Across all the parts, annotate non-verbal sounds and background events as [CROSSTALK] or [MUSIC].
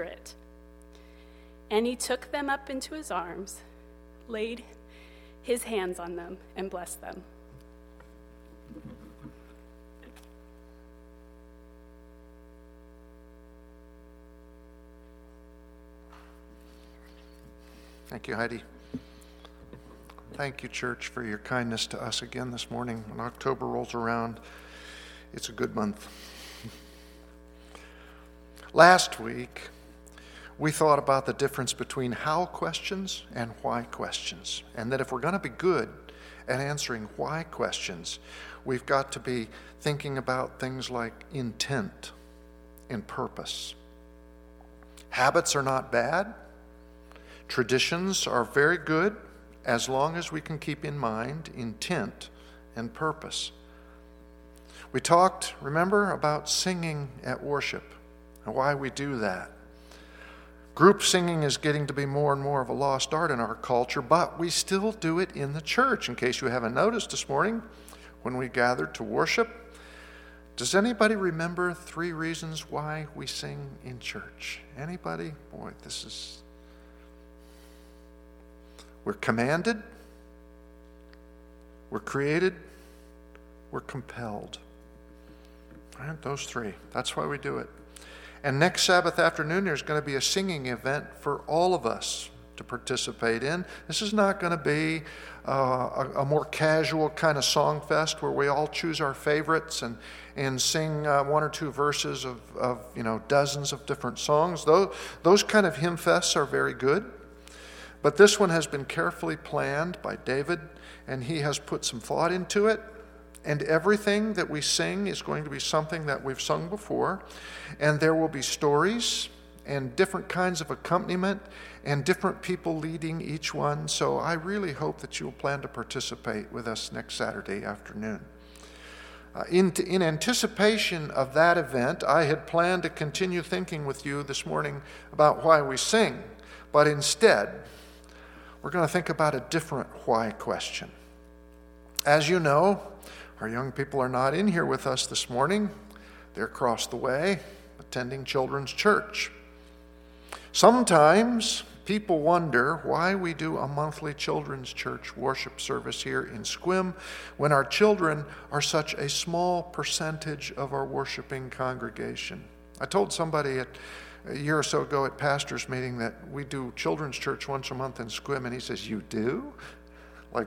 it. And he took them up into his arms, laid his hands on them, and blessed them. Thank you, Heidi. Thank you, church, for your kindness to us again this morning. When October rolls around, it's a good month. [LAUGHS] Last week, we thought about the difference between how questions and why questions. And that if we're going to be good at answering why questions, we've got to be thinking about things like intent and purpose. Habits are not bad, traditions are very good as long as we can keep in mind intent and purpose. We talked, remember, about singing at worship and why we do that. Group singing is getting to be more and more of a lost art in our culture, but we still do it in the church. In case you haven't noticed this morning, when we gathered to worship, does anybody remember three reasons why we sing in church? Anybody? Boy, this is. We're commanded, we're created, we're compelled. Right? Those three. That's why we do it. And next Sabbath afternoon, there's going to be a singing event for all of us to participate in. This is not going to be uh, a, a, more casual kind of song fest where we all choose our favorites and, and sing uh, one or two verses of, of you know, dozens of different songs. Those, those kind of hymn fests are very good. But this one has been carefully planned by David, and he has put some thought into it and everything that we sing is going to be something that we've sung before. And there will be stories and different kinds of accompaniment and different people leading each one. So I really hope that you will plan to participate with us next Saturday afternoon. Uh, in, in anticipation of that event, I had planned to continue thinking with you this morning about why we sing, but instead, we're going to think about a different why question. As you know, our young people are not in here with us this morning. They're across the way attending children's church. Sometimes people wonder why we do a monthly children's church worship service here in Sequim when our children are such a small percentage of our worshiping congregation. I told somebody at, a year or so ago at pastor's meeting that we do children's church once a month in Sequim, and he says, You do? Like,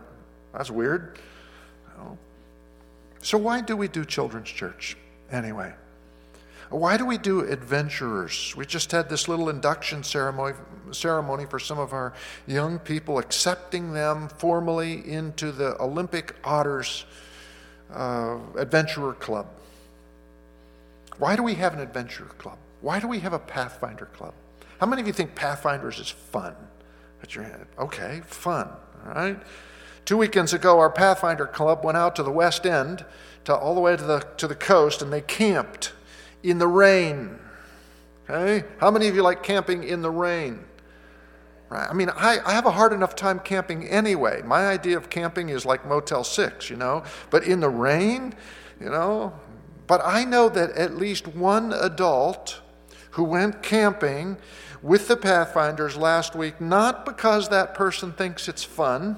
that's weird. So, why do we do children's church anyway? Why do we do adventurers? We just had this little induction ceremony, ceremony for some of our young people, accepting them formally into the Olympic Otters uh, Adventurer Club. Why do we have an adventurer club? Why do we have a Pathfinder club? How many of you think Pathfinders is fun? Put your hand. Okay, fun. All right. Two weekends ago, our Pathfinder Club went out to the West End, to, all the way to the, to the coast, and they camped in the rain. Okay? How many of you like camping in the rain? Right? I mean, I, I have a hard enough time camping anyway. My idea of camping is like Motel 6, you know? But in the rain, you know? But I know that at least one adult who went camping with the Pathfinders last week, not because that person thinks it's fun,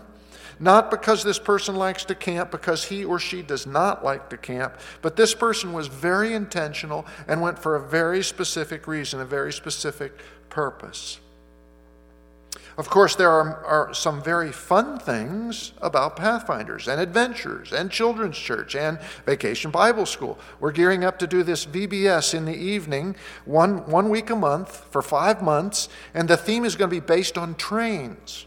not because this person likes to camp, because he or she does not like to camp, but this person was very intentional and went for a very specific reason, a very specific purpose. Of course, there are, are, some very fun things about Pathfinders and Adventures and Children's Church and Vacation Bible School. We're gearing up to do this VBS in the evening, one, one week a month for five months, and the theme is going to be based on trains.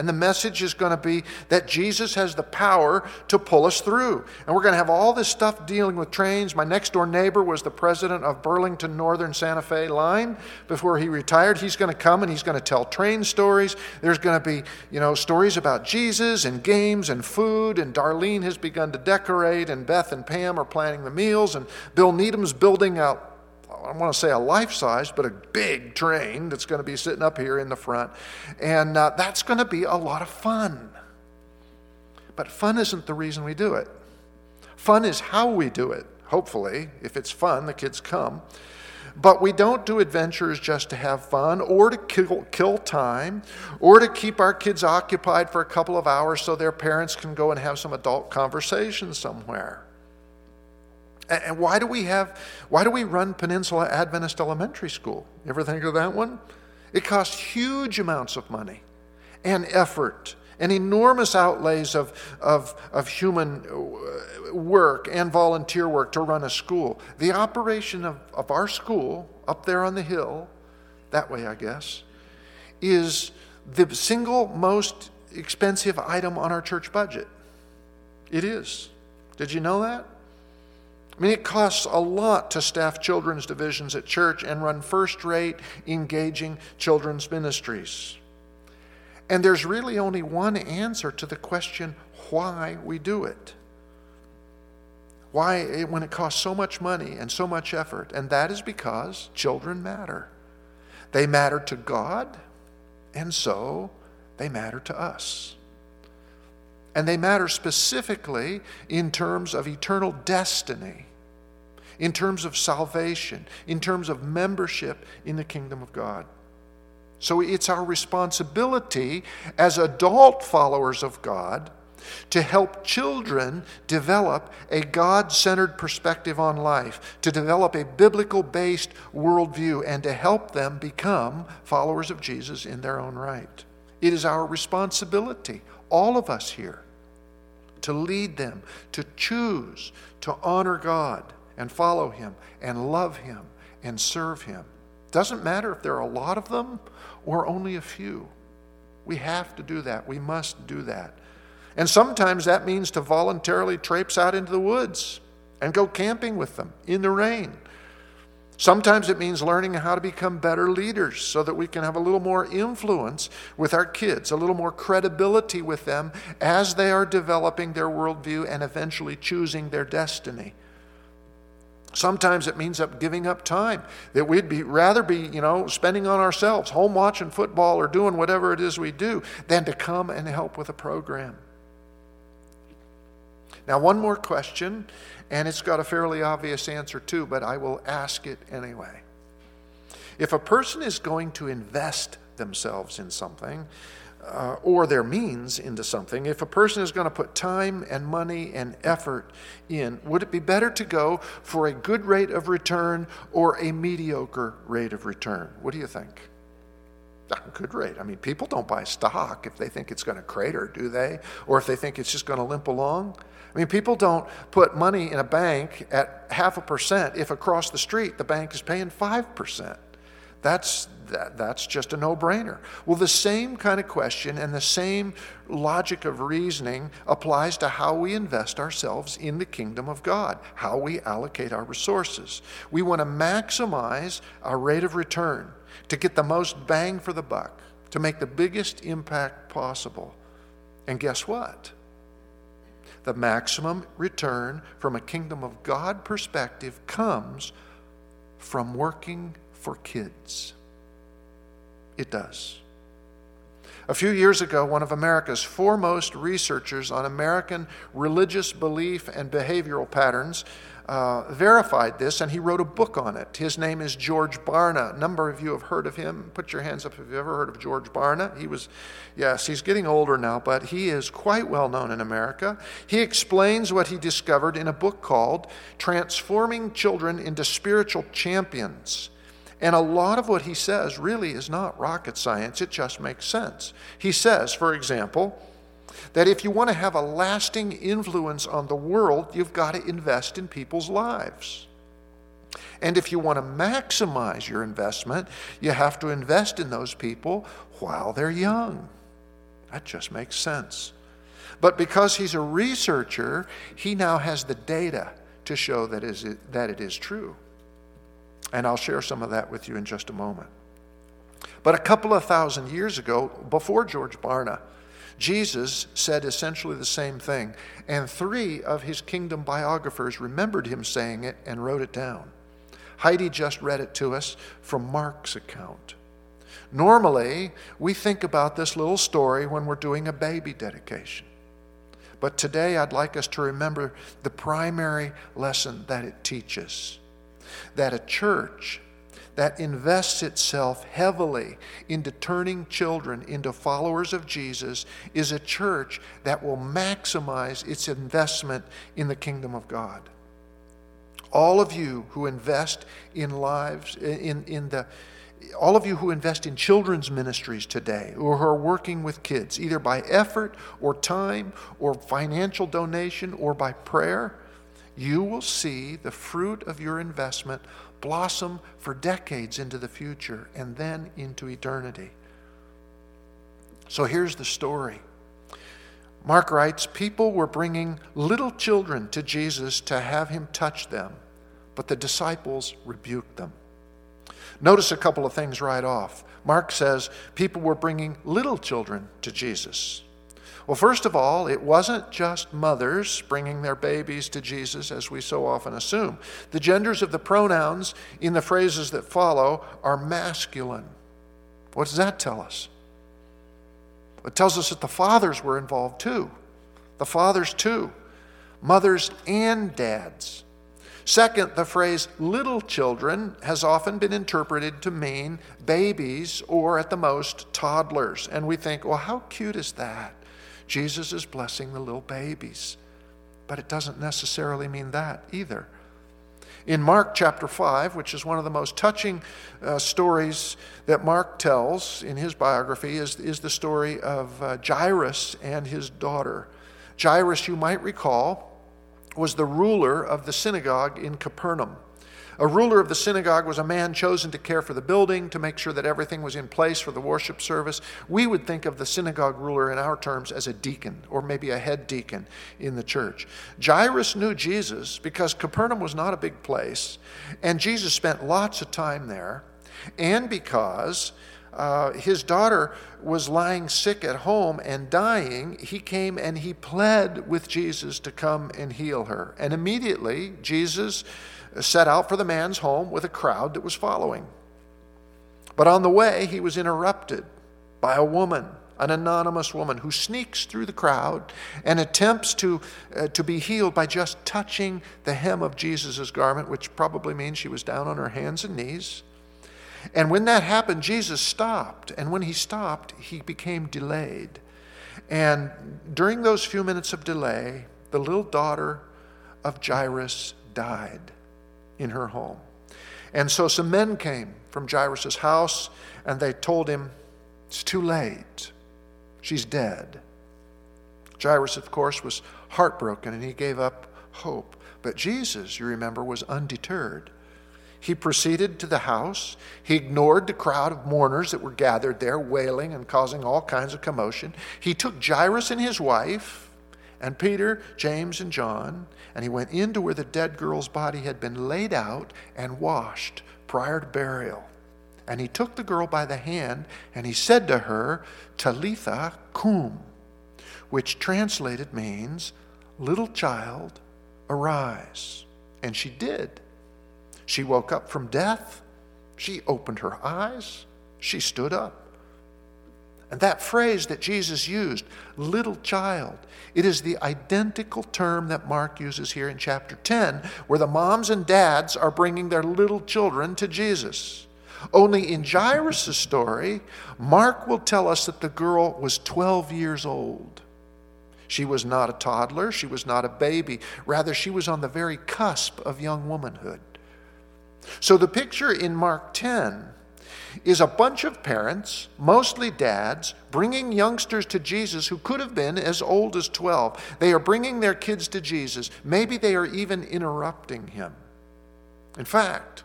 And the message is going to be that Jesus has the power to pull us through. And we're going to have all this stuff dealing with trains. My next door neighbor was the president of Burlington Northern Santa Fe Line before he retired. He's going to come and he's going to tell train stories. There's going to be, you know, stories about Jesus and games and food. And Darlene has begun to decorate, and Beth and Pam are planning the meals, and Bill Needham's building out I want to say a life size, but a big train that's going to be sitting up here in the front. And uh, that's going to be a lot of fun. But fun isn't the reason we do it. Fun is how we do it. Hopefully, if it's fun, the kids come. But we don't do adventures just to have fun or to kill, kill time or to keep our kids occupied for a couple of hours so their parents can go and have some adult conversation somewhere. And why do we have why do we run Peninsula Adventist Elementary School? You ever think of that one? It costs huge amounts of money and effort and enormous outlays of, of, of human uh, work and volunteer work to run a school. The operation of, of our school up there on the hill, that way, I guess, is the single most expensive item on our church budget. It is. Did you know that? I mean, it costs a lot to staff children's divisions at church and run first rate, engaging children's ministries. And there's really only one answer to the question why we do it. Why, eh, when it costs so much money and so much effort, and that is because children matter. They matter to God, and so they matter to us. And they matter specifically in terms of eternal destiny, in terms of salvation, in terms of membership in the kingdom of God. So it's our responsibility as adult followers of God to help children develop a God centered perspective on life, to develop a biblical based worldview, and to help them become followers of Jesus in their own right. It is our responsibility, all of us here, to lead them, to choose to honor God and follow Him and love Him and serve Him. Doesn't matter if there are a lot of them or only a few. We have to do that. We must do that. And sometimes that means to voluntarily traipse out into the woods and go camping with them in the rain. Sometimes it means learning how to become better leaders so that we can have a little more influence with our kids, a little more credibility with them as they are developing their worldview and eventually choosing their destiny. Sometimes it means up giving up time that we'd be rather be, you know, spending on ourselves, home watching football or doing whatever it is we do, than to come and help with a program. Now, one more question, and it's got a fairly obvious answer too, but I will ask it anyway. If a person is going to invest themselves in something, uh, or their means into something, if a person is going to put time and money and effort in, would it be better to go for a good rate of return or a mediocre rate of return? What do you think? A good rate. I mean, people don't buy stock if they think it's going to crater, do they? Or if they think it's just going to limp along. I mean, people don't put money in a bank at half a percent if across the street the bank is paying 5%. That's, that, that's just a no brainer. Well, the same kind of question and the same logic of reasoning applies to how we invest ourselves in the kingdom of God, how we allocate our resources. We want to maximize our rate of return to get the most bang for the buck, to make the biggest impact possible. And guess what? The maximum return from a kingdom of God perspective comes from working for kids. It does. A few years ago, one of America's foremost researchers on American religious belief and behavioral patterns uh, verified this, and he wrote a book on it. His name is George Barna. A number of you have heard of him. Put your hands up if you've ever heard of George Barna. He was, yes, he's getting older now, but he is quite well known in America. He explains what he discovered in a book called Transforming Children into Spiritual Champions. And a lot of what he says really is not rocket science, it just makes sense. He says, for example, that if you want to have a lasting influence on the world, you've got to invest in people's lives. And if you want to maximize your investment, you have to invest in those people while they're young. That just makes sense. But because he's a researcher, he now has the data to show that, it is true. And I'll share some of that with you in just a moment. But a couple of thousand years ago, before George Barna, Jesus said essentially the same thing, and three of his kingdom biographers remembered him saying it and wrote it down. Heidi just read it to us from Mark's account. Normally, we think about this little story when we're doing a baby dedication. But today, I'd like us to remember the primary lesson that it teaches that a church that invests itself heavily into turning children into followers of Jesus is a church that will maximize its investment in the kingdom of God. All of you who invest in lives, in, in the all of you who invest in children's ministries today or who are working with kids, either by effort or time or financial donation or by prayer, you will see the fruit of your investment blossom for decades into the future and then into eternity. So here's the story. Mark writes People were bringing little children to Jesus to have him touch them, but the disciples rebuked them. Notice a couple of things right off. Mark says people were bringing little children to Jesus. Well, first of all, it wasn't just mothers bringing their babies to Jesus, as we so often assume. The genders of the pronouns in the phrases that follow are masculine. What does that tell us? It tells us that the fathers were involved too. The fathers too. Mothers and dads. Second, the phrase little children has often been interpreted to mean babies or at the most toddlers. And we think, well, how cute is that? Jesus is blessing the little babies. But it doesn't necessarily mean that either. In Mark chapter 5, which is one of the most touching uh, stories that Mark tells in his biography, is, is the story of uh, Jairus and his daughter. Jairus, you might recall, was the ruler of the synagogue in Capernaum. A ruler of the synagogue was a man chosen to care for the building, to make sure that everything was in place for the worship service. We would think of the synagogue ruler in our terms as a deacon, or maybe a head deacon in the church. Jairus knew Jesus because Capernaum was not a big place, and Jesus spent lots of time there, and because uh, his daughter was lying sick at home and dying, he came and he pled with Jesus to come and heal her. And immediately, Jesus set out for the man's home with a crowd that was following. But on the way, he was interrupted by a woman, an anonymous woman, who sneaks through the crowd and attempts to, uh, to be healed by just touching the hem of Jesus' garment, which probably means she was down on her hands and knees. And when that happened, Jesus stopped. And when he stopped, he became delayed. And during those few minutes of delay, the little daughter of Jairus died in her home. And so some men came from Jairus' house and they told him, It's too late. She's dead. Jairus, of course, was heartbroken and he gave up hope. But Jesus, you remember, was undeterred. He proceeded to the house. He ignored the crowd of mourners that were gathered there, wailing and causing all kinds of commotion. He took Jairus and his wife, and Peter, James, and John, and he went into where the dead girl's body had been laid out and washed prior to burial. And he took the girl by the hand, and he said to her, Talitha cum, which translated means, Little child, arise. And she did she woke up from death. She opened her eyes. She stood up. And that phrase that Jesus used, little child, it is the identical term that Mark uses here in chapter 10, where the moms and dads are bringing their little children to Jesus. Only in Jairus' story, Mark will tell us that the girl was 12 years old. She was not a toddler, she was not a baby. Rather, she was on the very cusp of young womanhood. So the picture in Mark 10 is a bunch of parents, mostly dads, bringing youngsters to Jesus who could have been as old as 12. They are bringing their kids to Jesus. Maybe they are even interrupting him. In fact,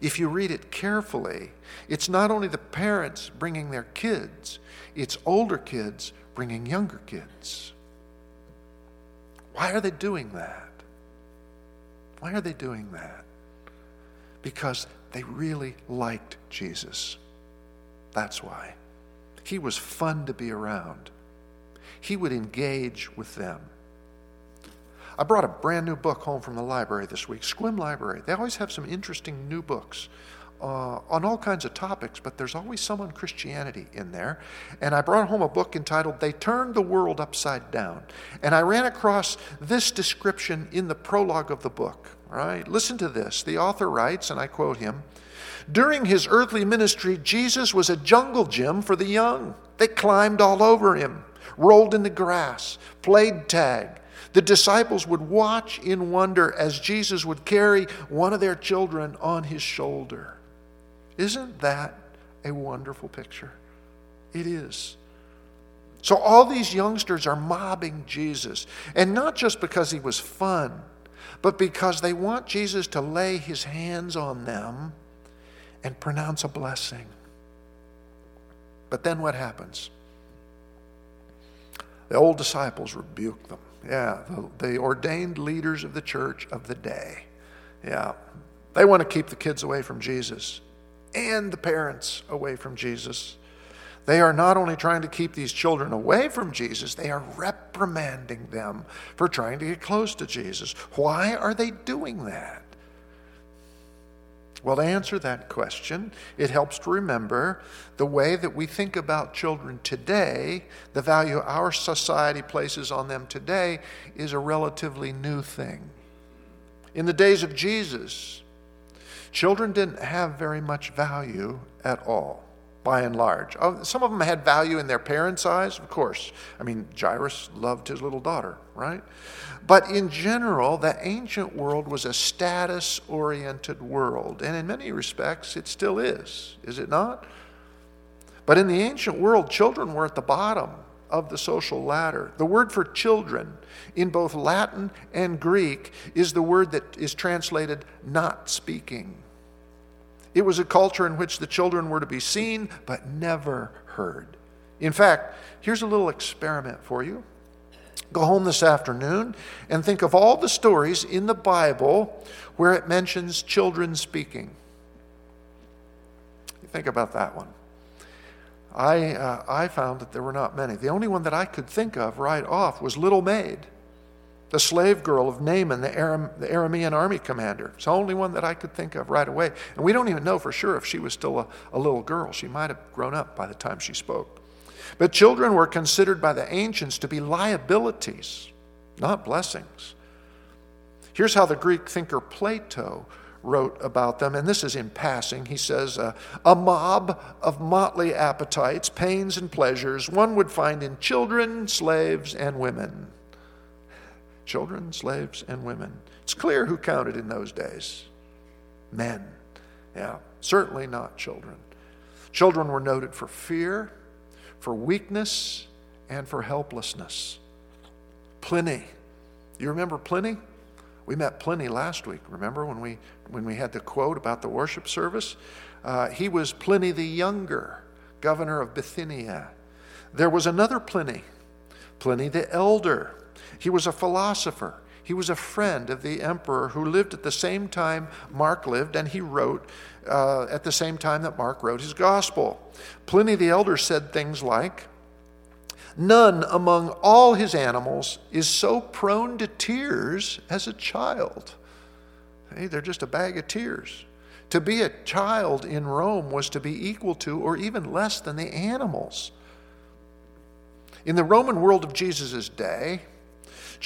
if you read it carefully, it's not only the parents bringing their kids, it's older kids bringing younger kids. Why are they doing that? Why are they doing that? because they really liked Jesus. That's why. He was fun to be around. He would engage with them. I brought a brand new book home from the library this week, Sequim Library. They always have some interesting new books uh, on all kinds of topics, but there's always some on Christianity in there. And I brought home a book entitled They Turned the World Upside Down. And I ran across this description in the prologue of the book. Right? Listen to this. The author writes, and I quote him During his earthly ministry, Jesus was a jungle gym for the young. They climbed all over him, rolled in the grass, played tag. The disciples would watch in wonder as Jesus would carry one of their children on his shoulder. Isn't that a wonderful picture? It is. So all these youngsters are mobbing Jesus, and not just because he was fun, but because they want Jesus to lay his hands on them and pronounce a blessing. But then what happens? The old disciples rebuke them. Yeah, the, the, ordained leaders of the church of the day. Yeah, they want to keep the kids away from Jesus and the parents away from Jesus. They are not only trying to keep these children away from Jesus, they are reprimanding them for trying to get close to Jesus. Why are they doing that? Well, to answer that question, it helps to remember the way that we think about children today, the value our society places on them today, is a relatively new thing. In the days of Jesus, children didn't have very much value at all by and large. Oh, some of them had value in their parents' eyes, of course. I mean, Jairus loved his little daughter, right? But in general, the ancient world was a status oriented world. And in many respects, it still is, is it not? But in the ancient world, children were at the bottom of the social ladder. The word for children in both Latin and Greek is the word that is translated not speaking. It was a culture in which the children were to be seen but never heard. In fact, here's a little experiment for you. Go home this afternoon and think of all the stories in the Bible where it mentions children speaking. Think about that one. I, uh, I found that there were not many. The only one that I could think of right off was Little Maid the slave girl of Naaman, the, Aram, the Aramean army commander. It's the only one that I could think of right away. And we don't even know for sure if she was still a, a little girl. She might have grown up by the time she spoke. But children were considered by the ancients to be liabilities, not blessings. Here's how the Greek thinker Plato wrote about them, and this is in passing. He says, uh, A mob of motley appetites, pains, and pleasures one would find in children, slaves, and women children, slaves, and women. It's clear who counted in those days men. Yeah, certainly not children. Children were noted for fear, for weakness, and for helplessness. Pliny. You remember Pliny? We met Pliny last week. Remember when we when we had the quote about the worship service? Uh, he was Pliny the Younger, governor of Bithynia. There was another Pliny, Pliny the Elder, he was a philosopher. He was a friend of the emperor who lived at the same time Mark lived, and he wrote uh, at the same time that Mark wrote his gospel. Pliny the Elder said things like, None among all his animals is so prone to tears as a child. Hey, they're just a bag of tears. To be a child in Rome was to be equal to or even less than the animals. In the Roman world of Jesus' day,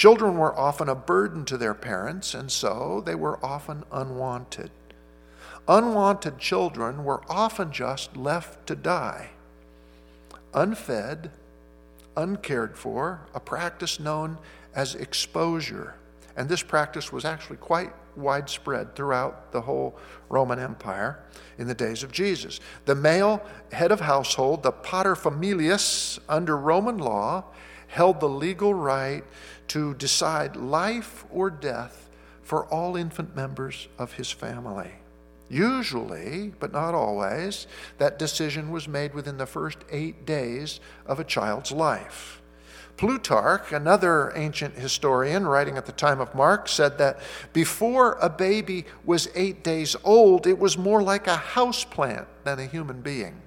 Children were often a burden to their parents, and so they were often unwanted. Unwanted children were often just left to die, unfed, uncared for, a practice known as exposure. And this practice was actually quite widespread throughout the whole Roman Empire in the days of Jesus. The male head of household, the paterfamilias, under Roman law, held the legal right to decide life or death for all infant members of his family. Usually, but not always, that decision was made within the first eight days of a child's life. Plutarch, another ancient historian writing at the time of Mark, said that before a baby was eight days old, it was more like a house plant than a human being.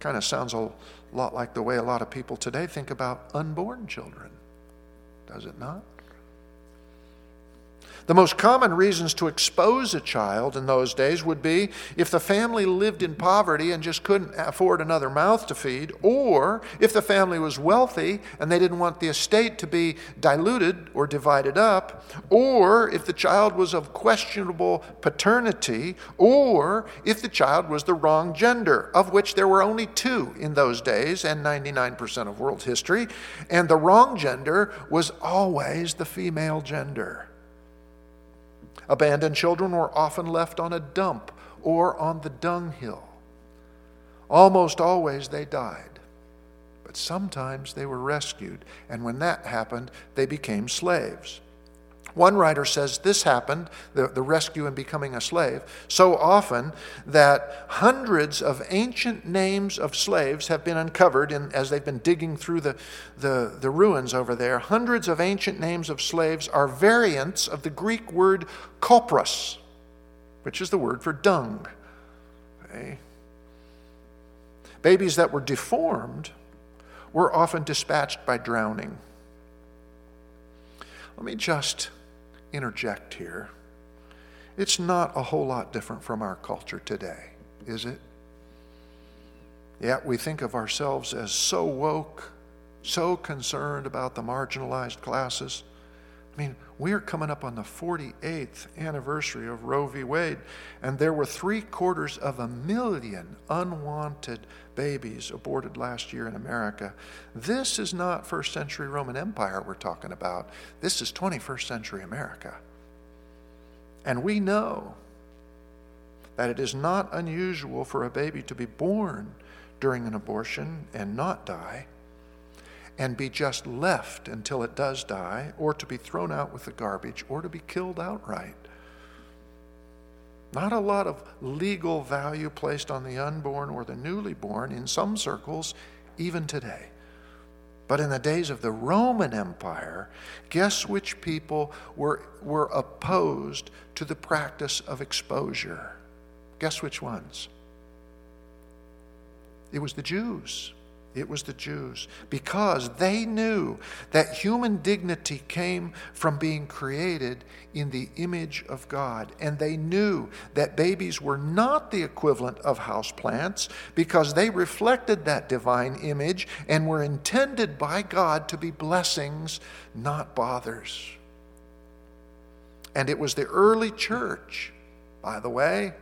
Kind of sounds a lot like the way a lot of people today think about unborn children does it not? The most common reasons to expose a child in those days would be if the family lived in poverty and just couldn't afford another mouth to feed, or if the family was wealthy and they didn't want the estate to be diluted or divided up, or if the child was of questionable paternity, or if the child was the wrong gender, of which there were only two in those days and 99% of world history, and the wrong gender was always the female gender. Abandoned children were often left on a dump or on the dunghill. Almost always they died, but sometimes they were rescued, and when that happened, they became slaves. One writer says this happened, the, the rescue and becoming a slave, so often that hundreds of ancient names of slaves have been uncovered in, as they've been digging through the, the, the ruins over there. Hundreds of ancient names of slaves are variants of the Greek word kopros, which is the word for dung. Okay. Babies that were deformed were often dispatched by drowning. Let me just interject here. It's not a whole lot different from our culture today, is it? Yet we think of ourselves as so woke, so concerned about the marginalized classes. I mean, we're coming up on the 48th anniversary of Roe v. Wade, and there were three quarters of a million unwanted babies aborted last year in America. This is not first century Roman Empire we're talking about. This is 21st century America. And we know that it is not unusual for a baby to be born during an abortion and not die, and be just left until it does die, or to be thrown out with the garbage, or to be killed outright. Not a lot of legal value placed on the unborn or the newly born in some circles, even today. But in the days of the Roman Empire, guess which people were, were opposed to the practice of exposure? Guess which ones? It was the Jews. It was the Jews because they knew that human dignity came from being created in the image of God. And they knew that babies were not the equivalent of houseplants because they reflected that divine image and were intended by God to be blessings, not bothers. And it was the early church, by the way,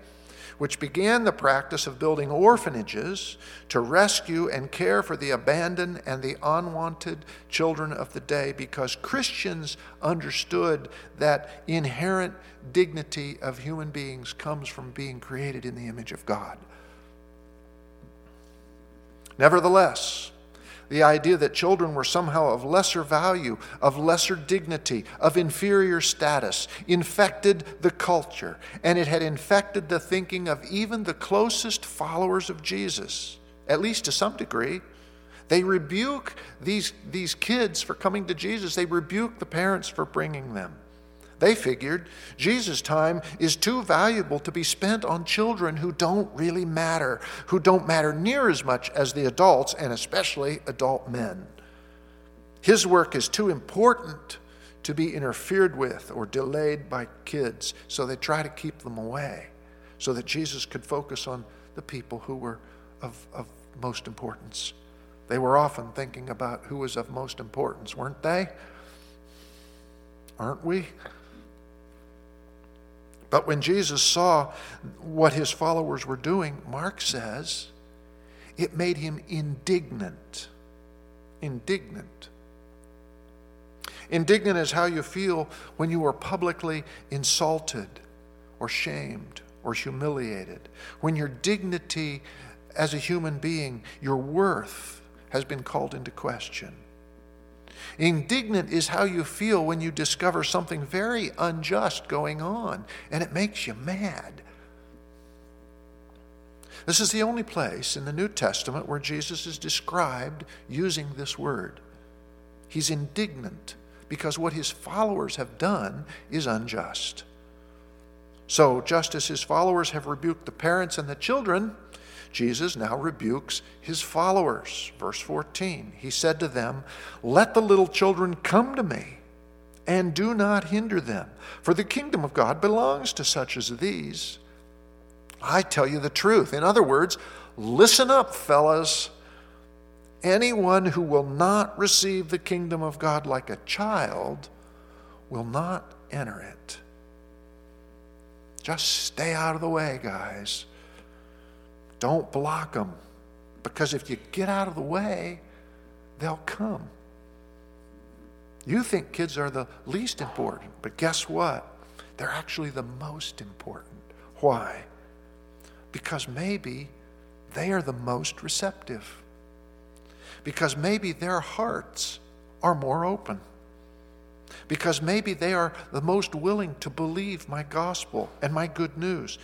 which began the practice of building orphanages to rescue and care for the abandoned and the unwanted children of the day because Christians understood that inherent dignity of human beings comes from being created in the image of God. Nevertheless, the idea that children were somehow of lesser value, of lesser dignity, of inferior status, infected the culture, and it had infected the thinking of even the closest followers of Jesus, at least to some degree. They rebuke these, these kids for coming to Jesus, they rebuke the parents for bringing them. They figured Jesus' time is too valuable to be spent on children who don't really matter, who don't matter near as much as the adults, and especially adult men. His work is too important to be interfered with or delayed by kids, so they try to keep them away so that Jesus could focus on the people who were of, of most importance. They were often thinking about who was of most importance, weren't they? Aren't we? But when Jesus saw what his followers were doing, Mark says, it made him indignant. Indignant. Indignant is how you feel when you are publicly insulted or shamed or humiliated. When your dignity as a human being, your worth, has been called into question. Indignant is how you feel when you discover something very unjust going on and it makes you mad. This is the only place in the New Testament where Jesus is described using this word. He's indignant because what his followers have done is unjust. So, just as his followers have rebuked the parents and the children, Jesus now rebukes his followers. Verse 14 He said to them, Let the little children come to me, and do not hinder them, for the kingdom of God belongs to such as these. I tell you the truth. In other words, listen up, fellas. Anyone who will not receive the kingdom of God like a child will not enter it. Just stay out of the way, guys. Don't block them. Because if you get out of the way, they'll come. You think kids are the least important, but guess what? They're actually the most important. Why? Because maybe they are the most receptive. Because maybe their hearts are more open because maybe they are the most willing to believe my gospel and my good news.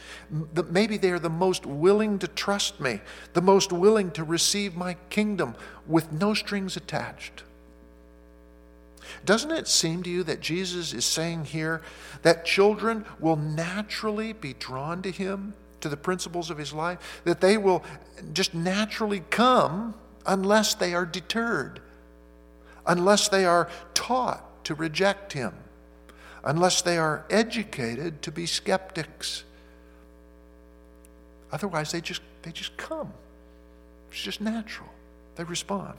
Maybe they are the most willing to trust me, the most willing to receive my kingdom with no strings attached. Doesn't it seem to you that Jesus is saying here that children will naturally be drawn to him, to the principles of his life, that they will just naturally come unless they are deterred, unless they are taught? To reject him, unless they are educated to be skeptics. Otherwise, they just, they just come. It's just natural. They respond.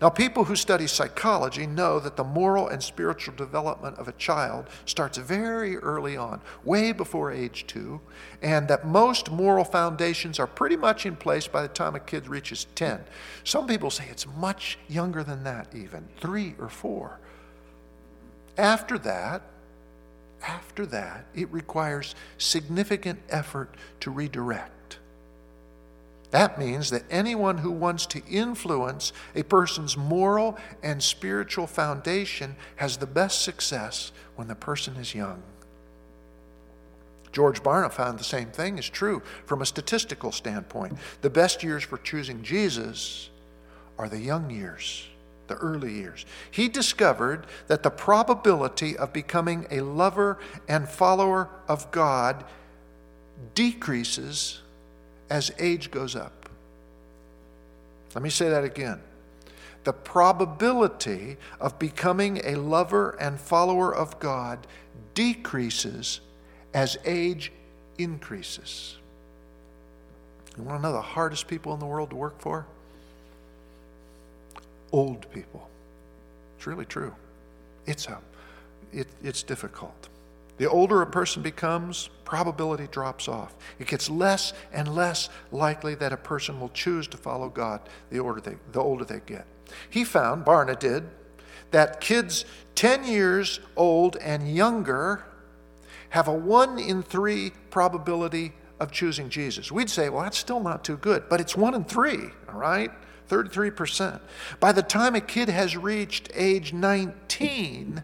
Now, people who study psychology know that the moral and spiritual development of a child starts very early on, way before age two, and that most moral foundations are pretty much in place by the time a kid reaches 10. Some people say it's much younger than that, even three or four. After that, after that, it requires significant effort to redirect. That means that anyone who wants to influence a person's moral and spiritual foundation has the best success when the person is young. George Barna found the same thing is true from a statistical standpoint. The best years for choosing Jesus are the young years, the early years. He discovered that the probability of becoming a lover and follower of God decreases as age goes up. Let me say that again. The probability of becoming a lover and follower of God decreases as age increases. You want to know the hardest people in the world to work for? Old people. It's really true. It's, a, it, it's difficult. The older a person becomes, probability drops off. It gets less and less likely that a person will choose to follow God the older they, the older they get. He found, Barna did, that kids 10 years old and younger have a 1 in 3 probability of choosing Jesus. We'd say, well, that's still not too good, but it's 1 in 3, all right? 33%. By the time a kid has reached age 19,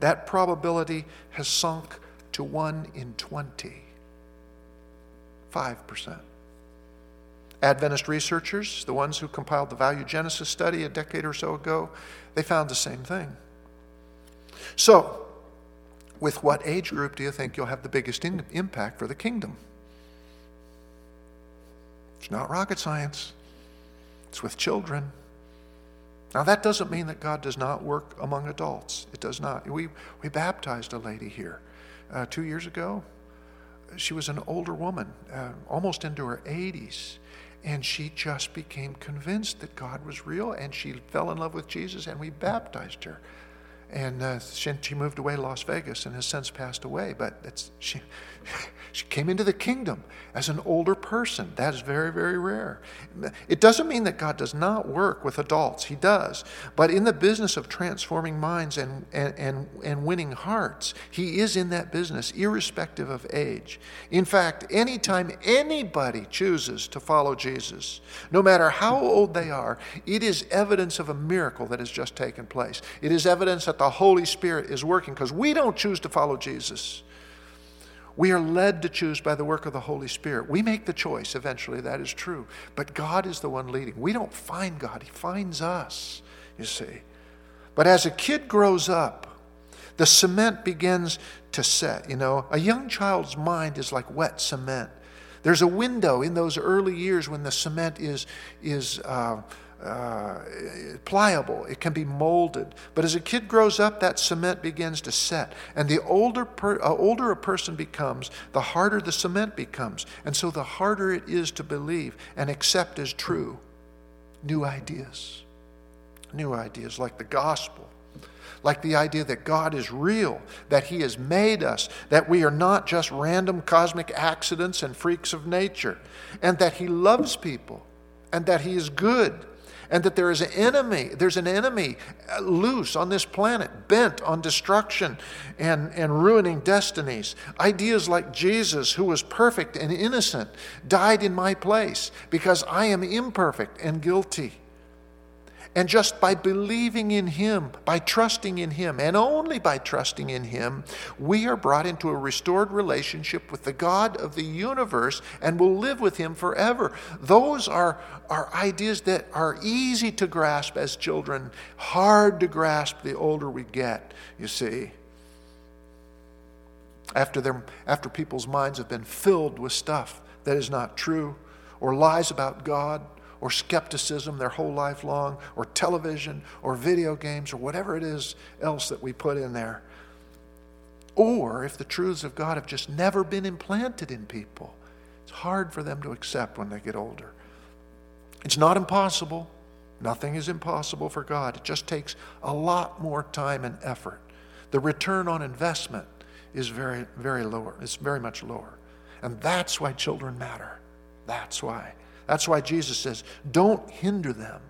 that probability has sunk to 1 in 20. 5%. Adventist researchers, the ones who compiled the Valuegenesis study a decade or so ago, they found the same thing. So, with what age group do you think you'll have the biggest in- impact for the kingdom? It's not rocket science, it's with children. Now, that doesn't mean that God does not work among adults. It does not. We, we baptized a lady here uh, two years ago. She was an older woman, uh, almost into her 80s. And she just became convinced that God was real, and she fell in love with Jesus, and we baptized her. And uh, she, moved away to Las Vegas and has since passed away. But she, [LAUGHS] she came into the kingdom as an older person. That is very, very rare. It doesn't mean that God does not work with adults, He does. But in the business of transforming minds and, and, and, and winning hearts, He is in that business, irrespective of age. In fact, anytime anybody chooses to follow Jesus, no matter how old they are, it is evidence of a miracle that has just taken place. It is evidence that the Holy Spirit is working because we don't choose to follow Jesus. We are led to choose by the work of the Holy Spirit. We make the choice eventually, that is true. But God is the one leading. We don't find God, He finds us, you see. But as a kid grows up, the cement begins to set. You know, a young child's mind is like wet cement. There's a window in those early years when the cement is, is uh, uh, pliable, it can be molded. But as a kid grows up, that cement begins to set. And the older, per, uh, older a person becomes, the harder the cement becomes. And so the harder it is to believe and accept as true new ideas. New ideas like the gospel, like the idea that God is real, that He has made us, that we are not just random cosmic accidents and freaks of nature, and that He loves people, and that He is good and that there is an enemy, there's an enemy uh, loose on this planet, bent on destruction and, and ruining destinies. Ideas like Jesus, who was perfect and innocent, died in my place because I am imperfect and guilty. And just by believing in Him, by trusting in Him, and only by trusting in Him, we are brought into a restored relationship with the God of the universe and will live with Him forever. Those are, are ideas that are easy to grasp as children, hard to grasp the older we get, you see. After, their, after people's minds have been filled with stuff that is not true or lies about God or skepticism their whole life long, or television, or video games, or whatever it is else that we put in there. Or if the truths of God have just never been implanted in people, it's hard for them to accept when they get older. It's not impossible. Nothing is impossible for God. It just takes a lot more time and effort. The return on investment is very, very lower. It's very much lower. And that's why children matter. That's why. That's why Jesus says, don't hinder them.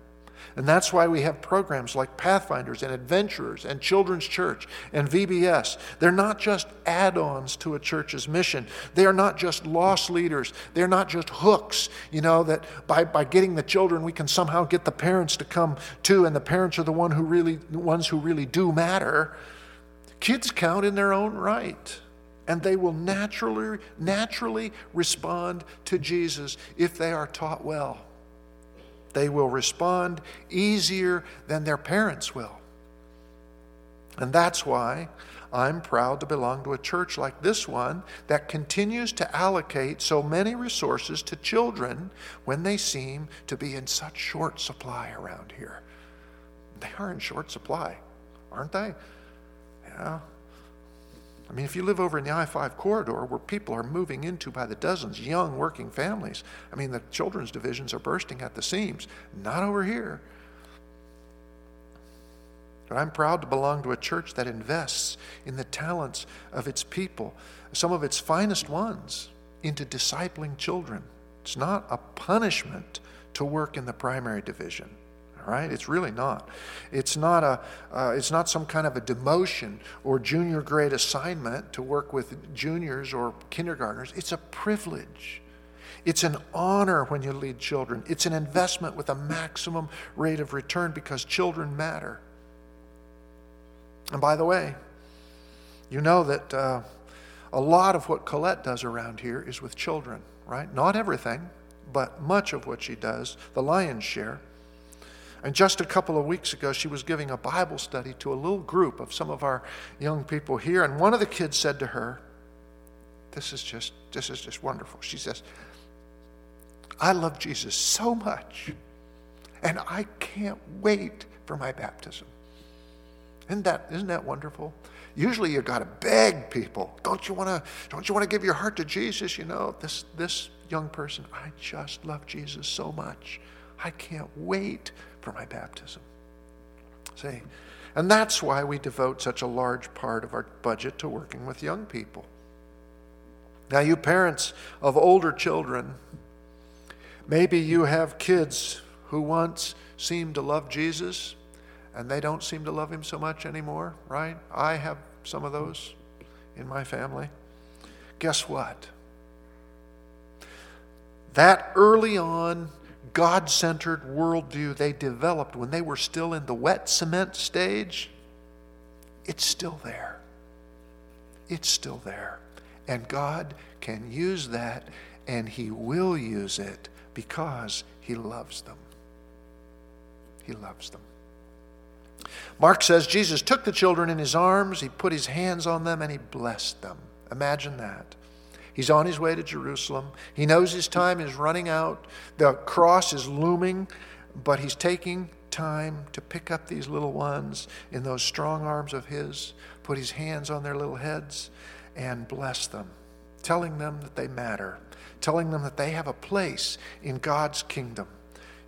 And that's why we have programs like Pathfinders and Adventurers and Children's Church and VBS. They're not just add ons to a church's mission. They are not just lost leaders. They're not just hooks, you know, that by, by getting the children, we can somehow get the parents to come too, and the parents are the one who really, the ones who really do matter. Kids count in their own right and they will naturally, naturally respond to Jesus if they are taught well. They will respond easier than their parents will. And that's why I'm proud to belong to a church like this one that continues to allocate so many resources to children when they seem to be in such short supply around here. They are in short supply, aren't they? Yeah, I mean, if you live over in the I 5 corridor where people are moving into by the dozens, young working families, I mean, the children's divisions are bursting at the seams. Not over here. But I'm proud to belong to a church that invests in the talents of its people, some of its finest ones, into discipling children. It's not a punishment to work in the primary division right? It's really not. It's not, a, uh, it's not some kind of a demotion or junior grade assignment to work with juniors or kindergartners. It's a privilege. It's an honor when you lead children. It's an investment with a maximum rate of return because children matter. And by the way, you know that uh, a lot of what Colette does around here is with children, right? Not everything, but much of what she does, the lion's share, and just a couple of weeks ago, she was giving a Bible study to a little group of some of our young people here. And one of the kids said to her, This is just, this is just wonderful. She says, I love Jesus so much, and I can't wait for my baptism. Isn't that, isn't that wonderful? Usually you've got to beg people. Don't you want to don't you want to give your heart to Jesus? You know, this this young person, I just love Jesus so much. I can't wait for my baptism. See? And that's why we devote such a large part of our budget to working with young people. Now, you parents of older children, maybe you have kids who once seemed to love Jesus and they don't seem to love him so much anymore, right? I have some of those in my family. Guess what? That early on God centered worldview they developed when they were still in the wet cement stage, it's still there. It's still there. And God can use that, and He will use it because He loves them. He loves them. Mark says Jesus took the children in His arms, He put His hands on them, and He blessed them. Imagine that. He's on his way to Jerusalem. He knows his time is running out. The cross is looming but He's taking time to pick up these little ones in those strong arms of His, put His hands on their little heads, and bless them, telling them that they matter, telling them that they have a place in God's kingdom,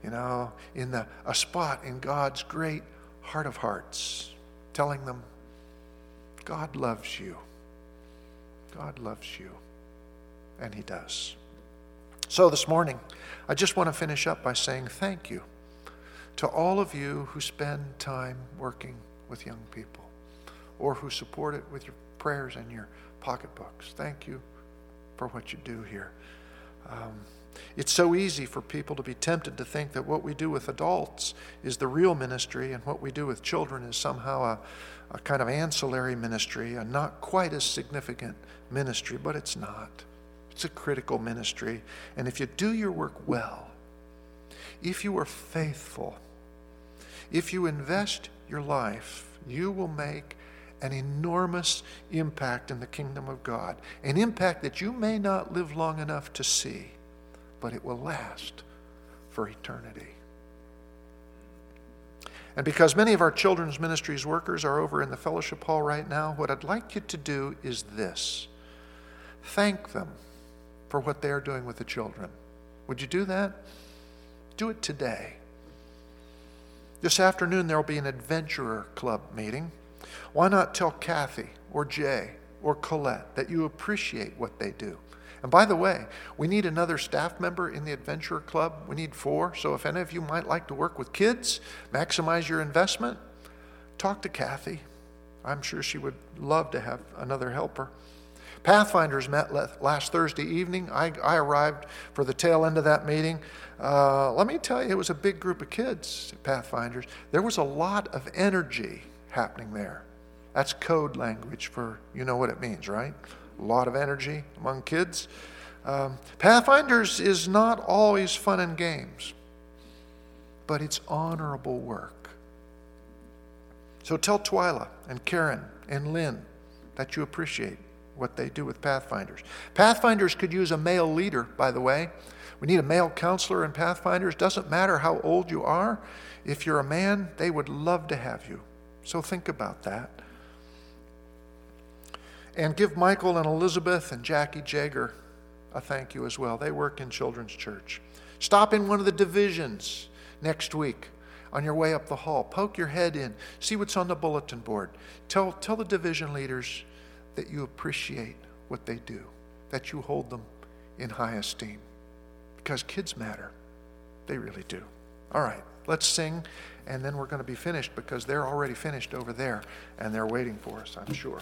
you know, in the, a spot in God's great heart of hearts, telling them, God loves you. God loves you. And He does. So this morning, I just want to finish up by saying thank you to all of you who spend time working with young people or who support it with your prayers and your pocketbooks. Thank you for what you do here. Um, it's so easy for people to be tempted to think that what we do with adults is the real ministry and what we do with children is somehow a, a kind of ancillary ministry, a not quite as significant ministry, but it's not. It's a critical ministry. And if you do your work well, if you are faithful, if you invest your life, you will make an enormous impact in the kingdom of God. An impact that you may not live long enough to see, but it will last for eternity. And because many of our children's ministries workers are over in the fellowship hall right now, what I'd like you to do is this thank them for what they're doing with the children. Would you do that? Do it today. This afternoon, there will be an adventurer club meeting. Why not tell Kathy or Jay or Colette that you appreciate what they do? And by the way, we need another staff member in the Adventurer Club. We need four. So if any of you might like to work with kids, maximize your investment, talk to Kathy. I'm sure she would love to have another helper. Pathfinders met last Thursday evening. I, I arrived for the tail end of that meeting. Uh, let me tell you, it was a big group of kids, Pathfinders. There was a lot of energy happening there. That's code language for you know what it means, right? A lot of energy among kids. Um, Pathfinders is not always fun and games, but it's honorable work. So tell Twyla and Karen and Lynn that you appreciate what they do with Pathfinders. Pathfinders could use a male leader, by the way. We need a male counselor in Pathfinders. Doesn't matter how old you are. If you're a man, they would love to have you. So think about that. And give Michael and Elizabeth and Jackie Jager a thank you as well. They work in Children's Church. Stop in one of the divisions next week on your way up the hall. Poke your head in. See what's on the bulletin board. Tell, tell the division leaders that you appreciate what they do, that you hold them in high esteem. Because kids matter. They really do. All right, let's sing, and then we're going to be finished because they're already finished over there, and they're waiting for us, I'm sure.